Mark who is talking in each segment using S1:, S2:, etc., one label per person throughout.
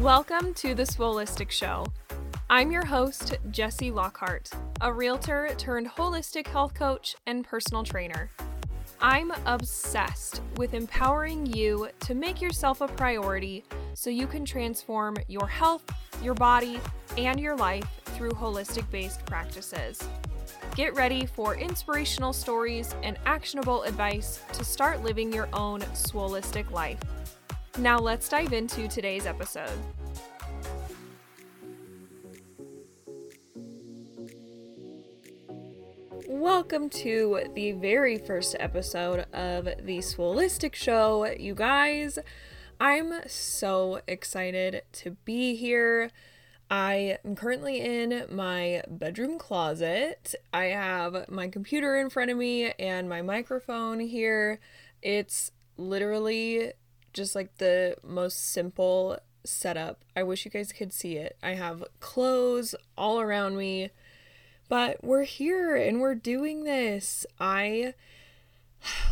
S1: Welcome to the Swoleistic Show. I'm your host, Jessie Lockhart, a realtor turned holistic health coach and personal trainer. I'm obsessed with empowering you to make yourself a priority so you can transform your health, your body, and your life through holistic based practices. Get ready for inspirational stories and actionable advice to start living your own swoleistic life. Now, let's dive into today's episode. Welcome to the very first episode of the Swoleistic Show, you guys. I'm so excited to be here. I am currently in my bedroom closet. I have my computer in front of me and my microphone here. It's literally just like the most simple setup. I wish you guys could see it. I have clothes all around me, but we're here and we're doing this. I,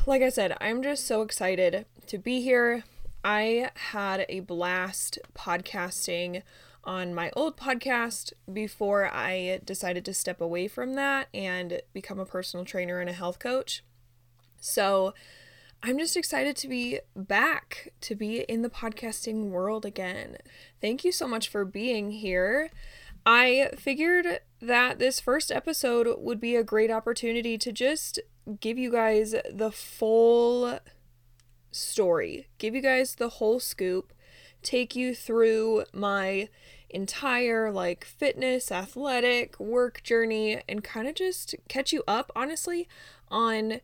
S1: like I said, I'm just so excited to be here. I had a blast podcasting on my old podcast before I decided to step away from that and become a personal trainer and a health coach. So I'm just excited to be back, to be in the podcasting world again. Thank you so much for being here. I figured that this first episode would be a great opportunity to just give you guys the full story, give you guys the whole scoop, take you through my entire like fitness, athletic, work journey and kind of just catch you up honestly on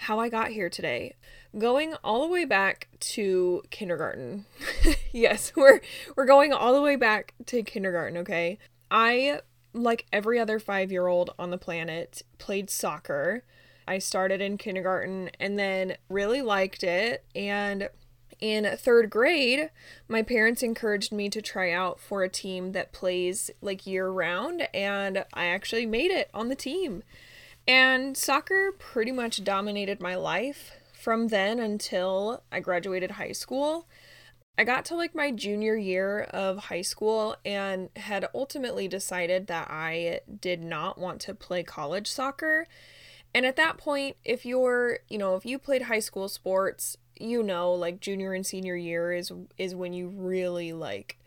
S1: how I got here today. Going all the way back to kindergarten. yes, we're we're going all the way back to kindergarten, okay? I like every other 5-year-old on the planet played soccer. I started in kindergarten and then really liked it and in third grade, my parents encouraged me to try out for a team that plays like year round, and I actually made it on the team. And soccer pretty much dominated my life from then until I graduated high school. I got to like my junior year of high school and had ultimately decided that I did not want to play college soccer. And at that point, if you're, you know, if you played high school sports, you know like junior and senior year is is when you really like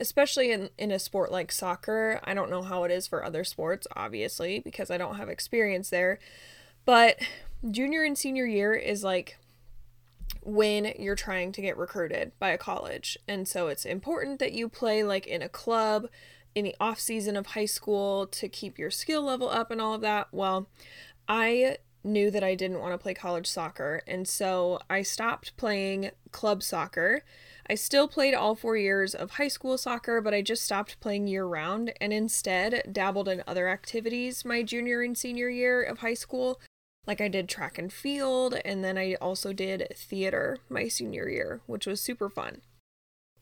S1: especially in in a sport like soccer. I don't know how it is for other sports obviously because I don't have experience there. But junior and senior year is like when you're trying to get recruited by a college. And so it's important that you play like in a club in the off season of high school to keep your skill level up and all of that. Well, I knew that I didn't want to play college soccer, and so I stopped playing club soccer. I still played all four years of high school soccer, but I just stopped playing year round and instead dabbled in other activities my junior and senior year of high school. Like I did track and field, and then I also did theater my senior year, which was super fun.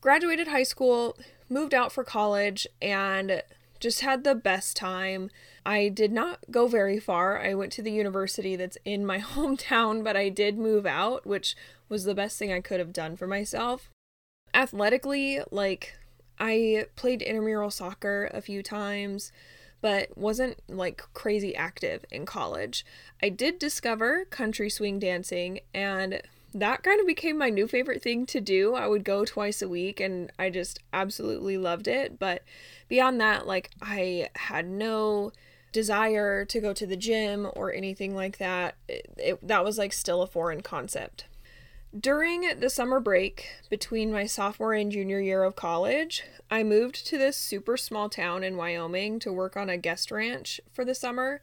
S1: Graduated high school, moved out for college, and just had the best time. I did not go very far. I went to the university that's in my hometown, but I did move out, which was the best thing I could have done for myself. Athletically, like, I played intramural soccer a few times, but wasn't like crazy active in college. I did discover country swing dancing, and that kind of became my new favorite thing to do. I would go twice a week and I just absolutely loved it. But beyond that, like, I had no desire to go to the gym or anything like that. It, it, that was like still a foreign concept. During the summer break between my sophomore and junior year of college, I moved to this super small town in Wyoming to work on a guest ranch for the summer.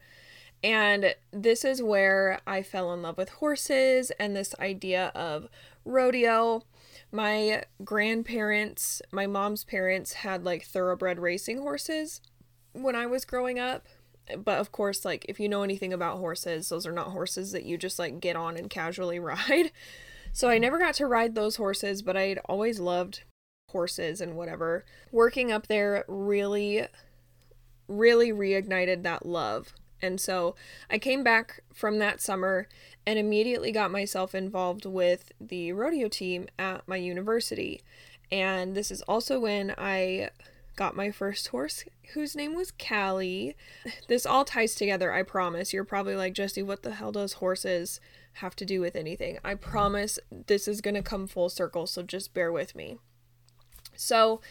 S1: And this is where I fell in love with horses and this idea of rodeo. My grandparents, my mom's parents, had like thoroughbred racing horses when I was growing up. But of course, like if you know anything about horses, those are not horses that you just like get on and casually ride. So I never got to ride those horses, but I'd always loved horses and whatever. Working up there really, really reignited that love and so I came back from that summer and immediately got myself involved with the rodeo team at my university. And this is also when I got my first horse whose name was Callie. This all ties together, I promise. You're probably like, Jessie, what the hell does horses have to do with anything? I promise this is going to come full circle, so just bear with me. So,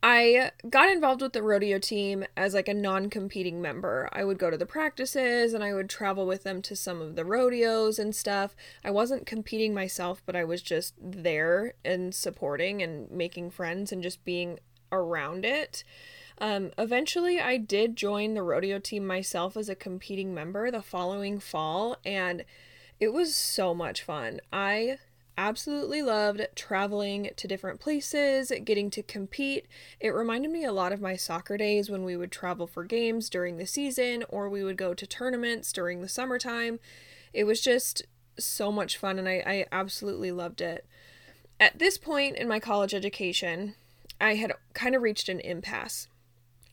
S1: I got involved with the rodeo team as like a non-competing member. I would go to the practices and I would travel with them to some of the rodeos and stuff. I wasn't competing myself, but I was just there and supporting and making friends and just being around it. Um, eventually, I did join the rodeo team myself as a competing member the following fall, and it was so much fun. I absolutely loved traveling to different places, getting to compete. It reminded me a lot of my soccer days when we would travel for games during the season or we would go to tournaments during the summertime. It was just so much fun and I, I absolutely loved it. At this point in my college education, I had kind of reached an impasse.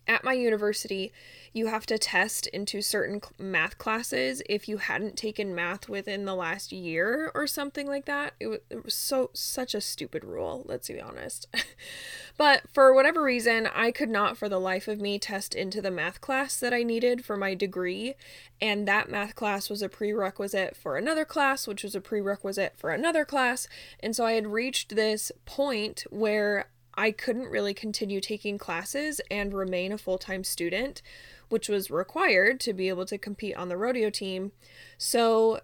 S1: At my university, you have to test into certain math classes if you hadn't taken math within the last year or something like that. It was, it was so such a stupid rule, let's be honest. but for whatever reason, I could not for the life of me test into the math class that I needed for my degree, and that math class was a prerequisite for another class, which was a prerequisite for another class, and so I had reached this point where I couldn't really continue taking classes and remain a full time student, which was required to be able to compete on the rodeo team. So,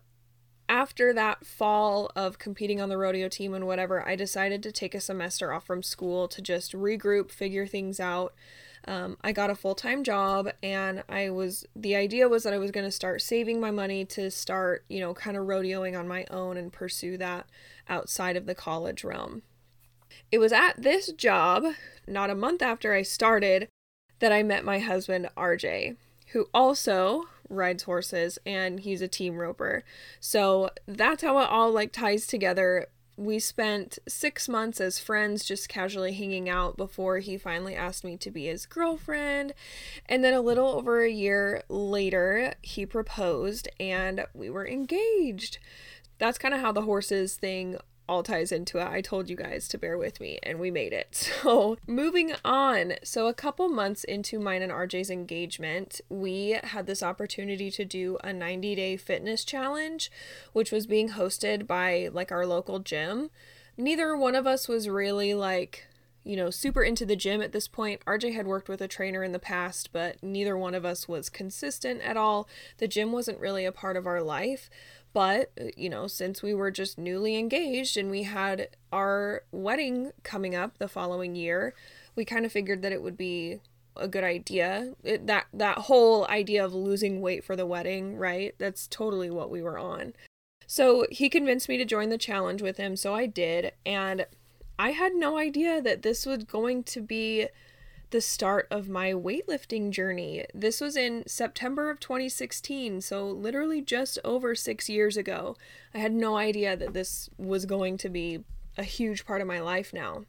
S1: after that fall of competing on the rodeo team and whatever, I decided to take a semester off from school to just regroup, figure things out. Um, I got a full time job, and I was the idea was that I was going to start saving my money to start, you know, kind of rodeoing on my own and pursue that outside of the college realm. It was at this job, not a month after I started, that I met my husband, RJ, who also rides horses and he's a team roper. So that's how it all like ties together. We spent six months as friends, just casually hanging out before he finally asked me to be his girlfriend. And then a little over a year later, he proposed and we were engaged. That's kind of how the horses thing all ties into it. I told you guys to bear with me and we made it. So, moving on. So, a couple months into mine and RJ's engagement, we had this opportunity to do a 90 day fitness challenge, which was being hosted by like our local gym. Neither one of us was really like you know, super into the gym at this point. RJ had worked with a trainer in the past, but neither one of us was consistent at all. The gym wasn't really a part of our life. But, uh, you know, since we were just newly engaged and we had our wedding coming up the following year, we kind of figured that it would be a good idea. It, that that whole idea of losing weight for the wedding, right? That's totally what we were on. So, he convinced me to join the challenge with him, so I did, and I had no idea that this was going to be the start of my weightlifting journey. This was in September of 2016, so literally just over six years ago. I had no idea that this was going to be a huge part of my life now.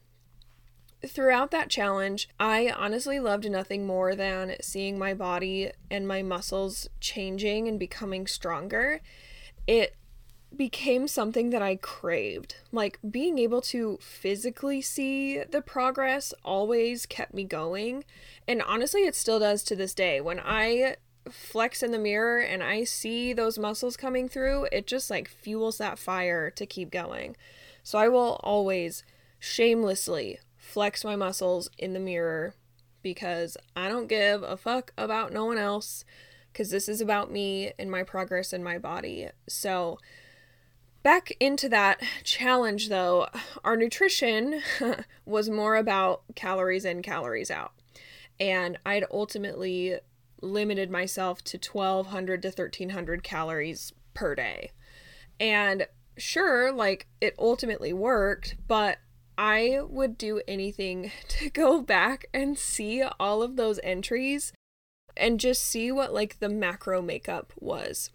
S1: Throughout that challenge, I honestly loved nothing more than seeing my body and my muscles changing and becoming stronger. It became something that I craved. Like being able to physically see the progress always kept me going. And honestly, it still does to this day. When I flex in the mirror and I see those muscles coming through, it just like fuels that fire to keep going. So I will always shamelessly flex my muscles in the mirror because I don't give a fuck about no one else because this is about me and my progress in my body. So, Back into that challenge though, our nutrition was more about calories in, calories out. And I'd ultimately limited myself to 1200 to 1300 calories per day. And sure, like it ultimately worked, but I would do anything to go back and see all of those entries and just see what like the macro makeup was.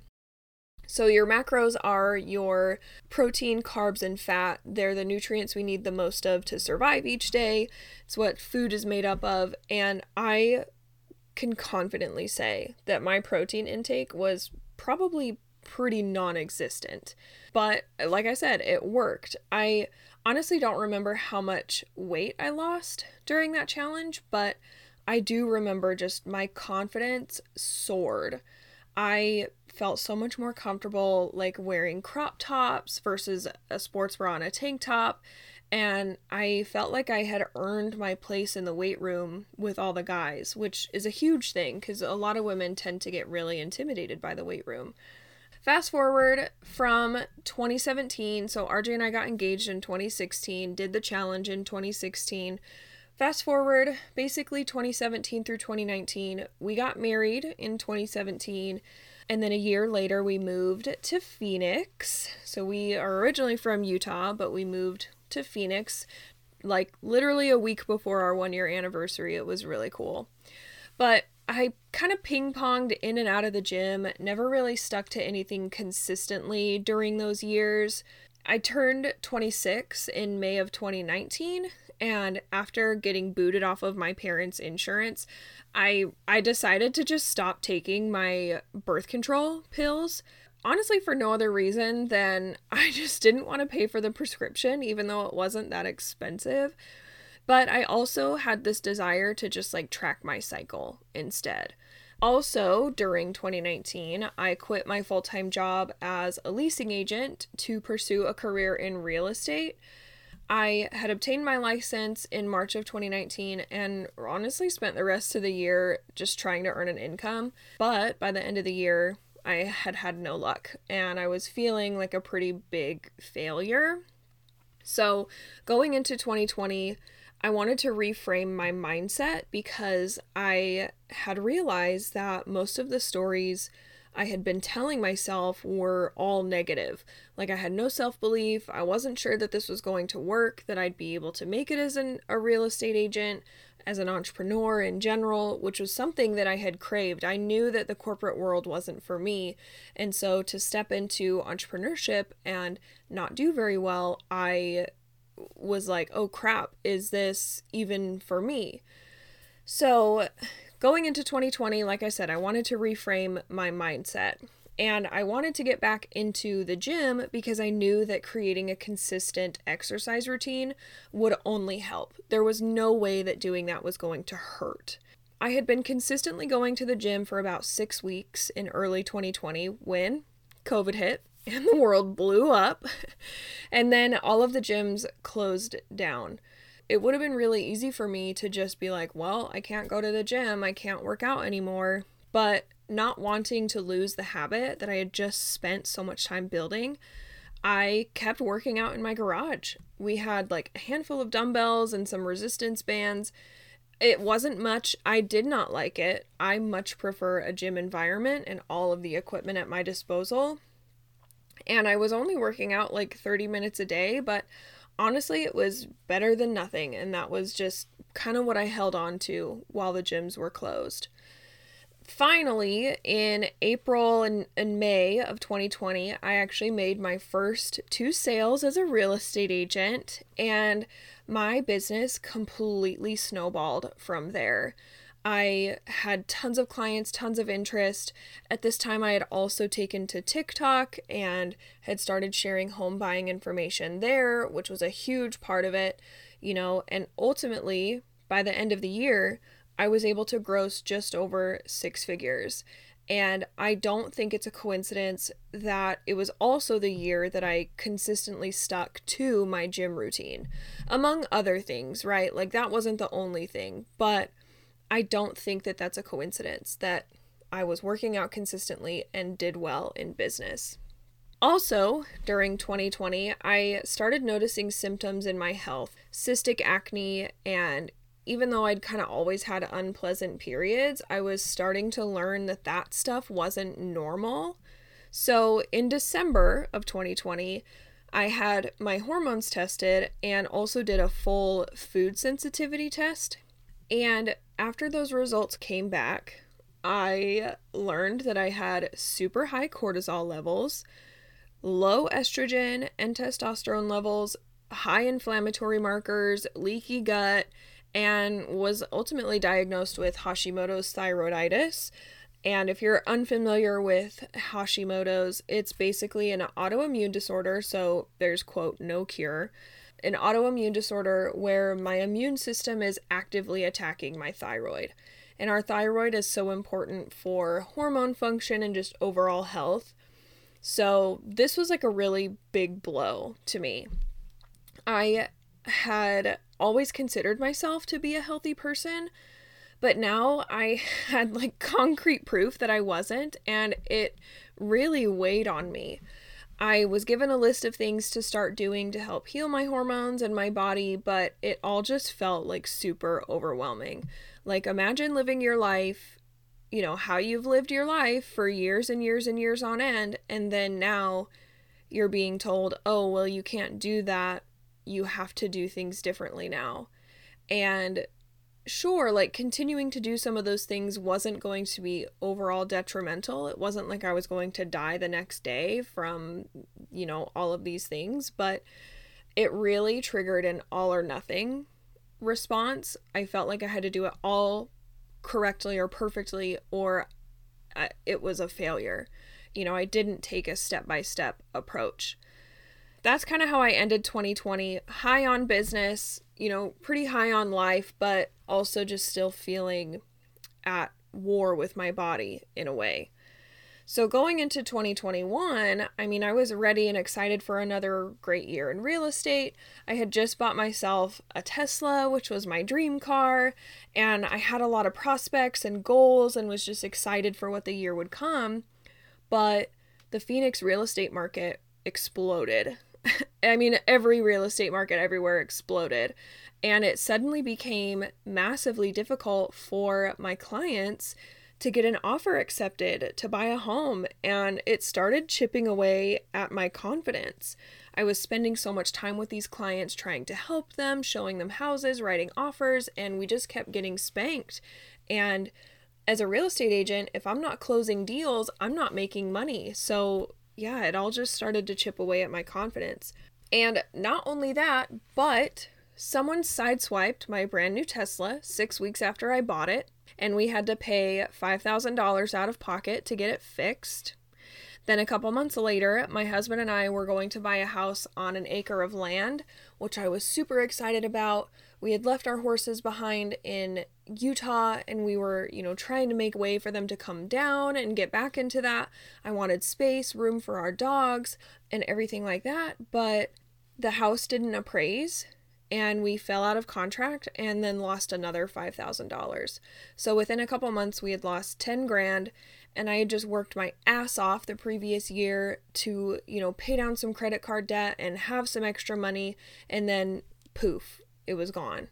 S1: So, your macros are your protein, carbs, and fat. They're the nutrients we need the most of to survive each day. It's what food is made up of. And I can confidently say that my protein intake was probably pretty non existent. But like I said, it worked. I honestly don't remember how much weight I lost during that challenge, but I do remember just my confidence soared. I felt so much more comfortable like wearing crop tops versus a sports bra and a tank top. And I felt like I had earned my place in the weight room with all the guys, which is a huge thing because a lot of women tend to get really intimidated by the weight room. Fast forward from 2017, so RJ and I got engaged in 2016, did the challenge in 2016. Fast forward basically 2017 through 2019, we got married in 2017. And then a year later, we moved to Phoenix. So we are originally from Utah, but we moved to Phoenix like literally a week before our one year anniversary. It was really cool. But I kind of ping ponged in and out of the gym, never really stuck to anything consistently during those years. I turned 26 in May of 2019, and after getting booted off of my parents' insurance, I I decided to just stop taking my birth control pills. Honestly, for no other reason than I just didn't want to pay for the prescription, even though it wasn't that expensive. But I also had this desire to just like track my cycle instead. Also, during 2019, I quit my full time job as a leasing agent to pursue a career in real estate. I had obtained my license in March of 2019 and honestly spent the rest of the year just trying to earn an income. But by the end of the year, I had had no luck and I was feeling like a pretty big failure. So, going into 2020, I wanted to reframe my mindset because I had realized that most of the stories I had been telling myself were all negative. Like I had no self belief, I wasn't sure that this was going to work, that I'd be able to make it as an, a real estate agent, as an entrepreneur in general, which was something that I had craved. I knew that the corporate world wasn't for me. And so to step into entrepreneurship and not do very well, I was like, oh crap, is this even for me? So, going into 2020, like I said, I wanted to reframe my mindset. And I wanted to get back into the gym because I knew that creating a consistent exercise routine would only help. There was no way that doing that was going to hurt. I had been consistently going to the gym for about six weeks in early 2020 when COVID hit and the world blew up. and then all of the gyms closed down. It would have been really easy for me to just be like, well, I can't go to the gym, I can't work out anymore. But not wanting to lose the habit that I had just spent so much time building, I kept working out in my garage. We had like a handful of dumbbells and some resistance bands. It wasn't much. I did not like it. I much prefer a gym environment and all of the equipment at my disposal and I was only working out like 30 minutes a day, but honestly, it was better than nothing, and that was just kind of what I held on to while the gyms were closed. Finally, in April and, and May of 2020, I actually made my first two sales as a real estate agent, and my business completely snowballed from there. I had tons of clients, tons of interest. At this time, I had also taken to TikTok and had started sharing home buying information there, which was a huge part of it, you know. And ultimately, by the end of the year, I was able to gross just over six figures. And I don't think it's a coincidence that it was also the year that I consistently stuck to my gym routine, among other things, right? Like that wasn't the only thing, but I don't think that that's a coincidence that I was working out consistently and did well in business. Also, during 2020, I started noticing symptoms in my health cystic acne, and even though I'd kind of always had unpleasant periods, I was starting to learn that that stuff wasn't normal. So, in December of 2020, I had my hormones tested and also did a full food sensitivity test. And after those results came back, I learned that I had super high cortisol levels, low estrogen and testosterone levels, high inflammatory markers, leaky gut, and was ultimately diagnosed with Hashimoto's thyroiditis. And if you're unfamiliar with Hashimoto's, it's basically an autoimmune disorder, so there's, quote, no cure. An autoimmune disorder where my immune system is actively attacking my thyroid. And our thyroid is so important for hormone function and just overall health. So, this was like a really big blow to me. I had always considered myself to be a healthy person, but now I had like concrete proof that I wasn't, and it really weighed on me. I was given a list of things to start doing to help heal my hormones and my body, but it all just felt like super overwhelming. Like, imagine living your life, you know, how you've lived your life for years and years and years on end, and then now you're being told, oh, well, you can't do that. You have to do things differently now. And sure, like continuing to do some of those things wasn't going to be overall detrimental. It wasn't like I was going to die the next day from, you know, all of these things, but it really triggered an all or nothing response. I felt like I had to do it all correctly or perfectly, or uh, it was a failure. You know, I didn't take a step by step approach. That's kind of how I ended 2020 high on business, you know, pretty high on life, but also just still feeling at war with my body in a way. So, going into 2021, I mean, I was ready and excited for another great year in real estate. I had just bought myself a Tesla, which was my dream car, and I had a lot of prospects and goals and was just excited for what the year would come. But the Phoenix real estate market exploded. I mean, every real estate market everywhere exploded. And it suddenly became massively difficult for my clients to get an offer accepted to buy a home. And it started chipping away at my confidence. I was spending so much time with these clients trying to help them, showing them houses, writing offers, and we just kept getting spanked. And as a real estate agent, if I'm not closing deals, I'm not making money. So yeah, it all just started to chip away at my confidence. And not only that, but someone sideswiped my brand new Tesla six weeks after I bought it, and we had to pay $5,000 out of pocket to get it fixed. Then, a couple months later, my husband and I were going to buy a house on an acre of land, which I was super excited about. We had left our horses behind in Utah and we were, you know, trying to make way for them to come down and get back into that. I wanted space, room for our dogs, and everything like that, but the house didn't appraise and we fell out of contract and then lost another $5,000. So within a couple months we had lost 10 grand and I had just worked my ass off the previous year to, you know, pay down some credit card debt and have some extra money and then poof, it was gone.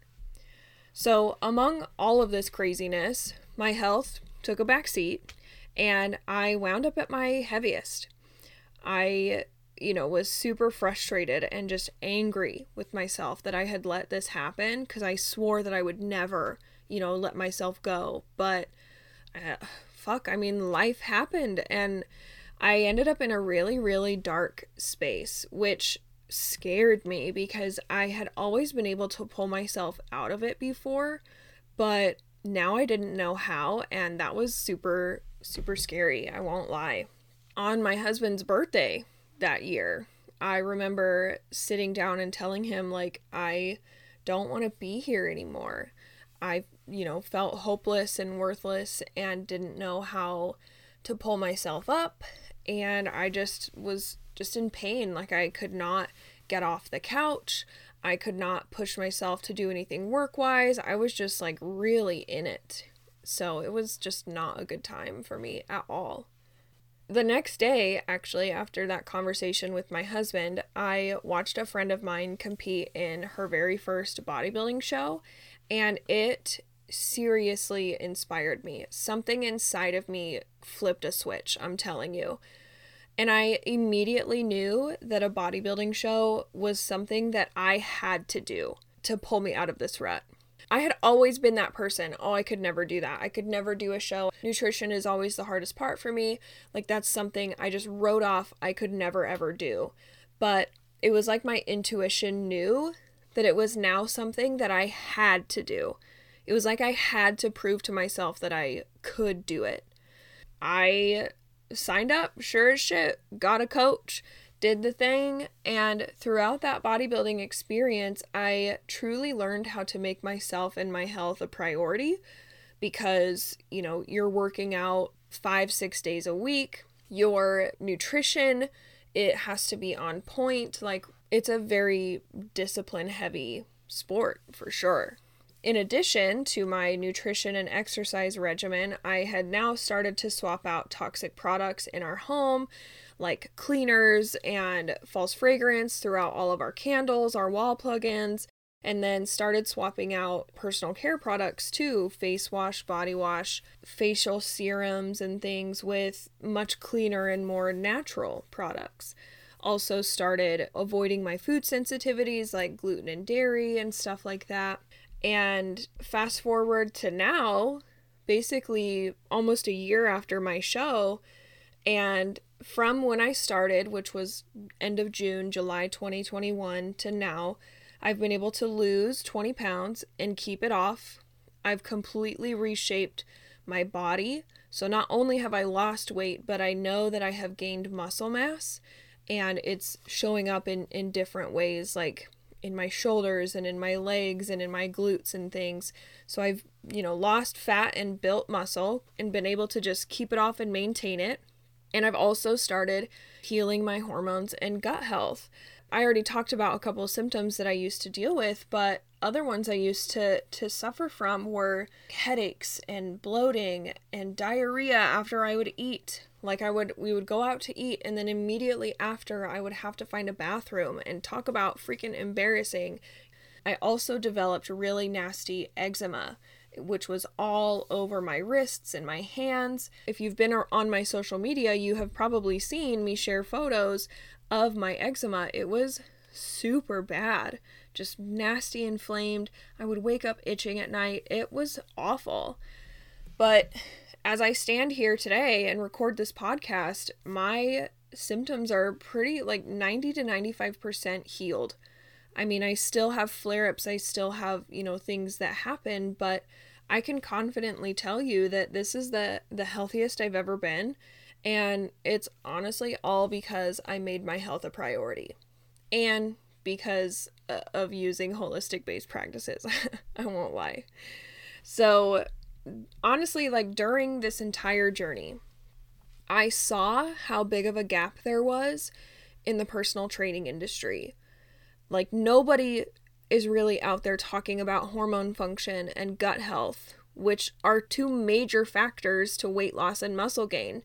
S1: So, among all of this craziness, my health took a back seat and I wound up at my heaviest. I, you know, was super frustrated and just angry with myself that I had let this happen because I swore that I would never, you know, let myself go. But uh, fuck, I mean, life happened and I ended up in a really, really dark space, which scared me because I had always been able to pull myself out of it before, but now I didn't know how, and that was super, super scary. I won't lie. On my husband's birthday that year, I remember sitting down and telling him, like, I don't want to be here anymore. I, you know, felt hopeless and worthless and didn't know how to pull myself up. And I just was just in pain. Like I could not get off the couch. I could not push myself to do anything work wise. I was just like really in it. So it was just not a good time for me at all. The next day, actually, after that conversation with my husband, I watched a friend of mine compete in her very first bodybuilding show, and it seriously inspired me. Something inside of me flipped a switch, I'm telling you. And I immediately knew that a bodybuilding show was something that I had to do to pull me out of this rut. I had always been that person. Oh, I could never do that. I could never do a show. Nutrition is always the hardest part for me. Like, that's something I just wrote off I could never ever do. But it was like my intuition knew that it was now something that I had to do. It was like I had to prove to myself that I could do it. I signed up, sure as shit, got a coach, did the thing, and throughout that bodybuilding experience, I truly learned how to make myself and my health a priority because, you know, you're working out five, six days a week, your nutrition, it has to be on point. Like, it's a very discipline heavy sport for sure. In addition to my nutrition and exercise regimen, I had now started to swap out toxic products in our home, like cleaners and false fragrance throughout all of our candles, our wall plug-ins, and then started swapping out personal care products too face wash, body wash, facial serums, and things with much cleaner and more natural products. Also, started avoiding my food sensitivities like gluten and dairy and stuff like that. And fast forward to now, basically almost a year after my show, and from when I started, which was end of June, July 2021 to now, I've been able to lose 20 pounds and keep it off. I've completely reshaped my body. So not only have I lost weight, but I know that I have gained muscle mass and it's showing up in in different ways like in my shoulders and in my legs and in my glutes and things. So I've, you know, lost fat and built muscle and been able to just keep it off and maintain it. And I've also started healing my hormones and gut health. I already talked about a couple of symptoms that I used to deal with, but other ones I used to to suffer from were headaches and bloating and diarrhea after I would eat. Like I would we would go out to eat and then immediately after I would have to find a bathroom and talk about freaking embarrassing. I also developed really nasty eczema which was all over my wrists and my hands. If you've been on my social media, you have probably seen me share photos of my eczema. It was super bad, just nasty, inflamed. I would wake up itching at night. It was awful. But as I stand here today and record this podcast, my symptoms are pretty like 90 to 95% healed. I mean, I still have flare ups, I still have, you know, things that happen, but I can confidently tell you that this is the the healthiest I've ever been, and it's honestly all because I made my health a priority. And because uh, of using holistic based practices. I won't lie. So, honestly, like during this entire journey, I saw how big of a gap there was in the personal training industry. Like, nobody is really out there talking about hormone function and gut health, which are two major factors to weight loss and muscle gain.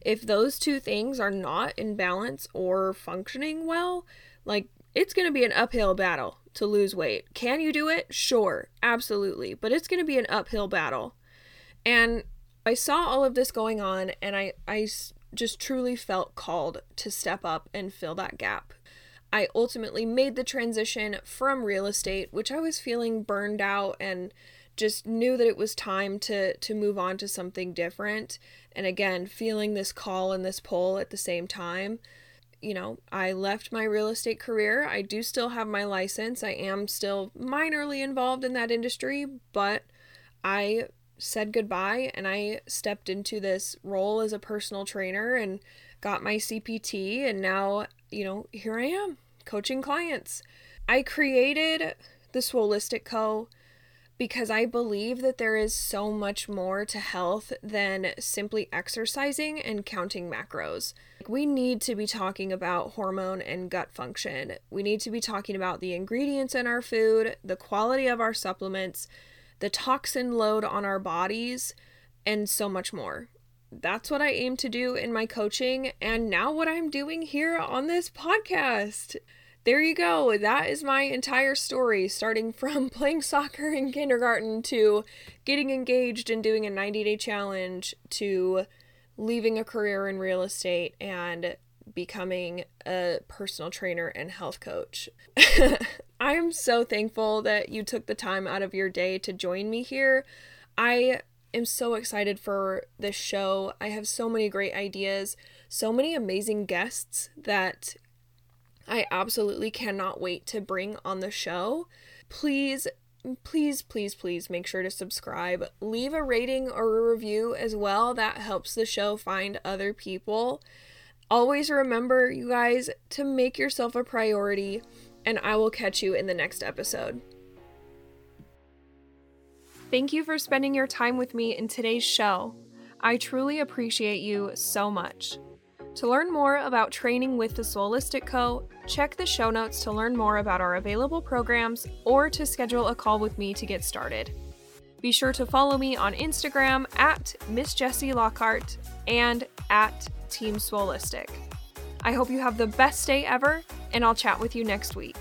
S1: If those two things are not in balance or functioning well, like it's going to be an uphill battle to lose weight. Can you do it? Sure, absolutely. But it's going to be an uphill battle. And I saw all of this going on and I, I just truly felt called to step up and fill that gap. I ultimately made the transition from real estate, which I was feeling burned out and just knew that it was time to to move on to something different. And again, feeling this call and this pull at the same time. You know, I left my real estate career. I do still have my license. I am still minorly involved in that industry, but I said goodbye and I stepped into this role as a personal trainer and got my CPT and now, you know, here I am coaching clients. I created the Swoleistic Co because I believe that there is so much more to health than simply exercising and counting macros. We need to be talking about hormone and gut function. We need to be talking about the ingredients in our food, the quality of our supplements, the toxin load on our bodies, and so much more. That's what I aim to do in my coaching, and now what I'm doing here on this podcast. There you go. That is my entire story, starting from playing soccer in kindergarten to getting engaged and doing a 90 day challenge to leaving a career in real estate and becoming a personal trainer and health coach. I'm so thankful that you took the time out of your day to join me here. I am so excited for this show. I have so many great ideas, so many amazing guests that I absolutely cannot wait to bring on the show. Please please, please, please make sure to subscribe. Leave a rating or a review as well. That helps the show find other people. Always remember, you guys, to make yourself a priority, and I will catch you in the next episode. Thank you for spending your time with me in today's show. I truly appreciate you so much. To learn more about training with the Swoleistic Co., check the show notes to learn more about our available programs or to schedule a call with me to get started. Be sure to follow me on Instagram at Miss Jessie Lockhart and at Team Swoleistic. I hope you have the best day ever, and I'll chat with you next week.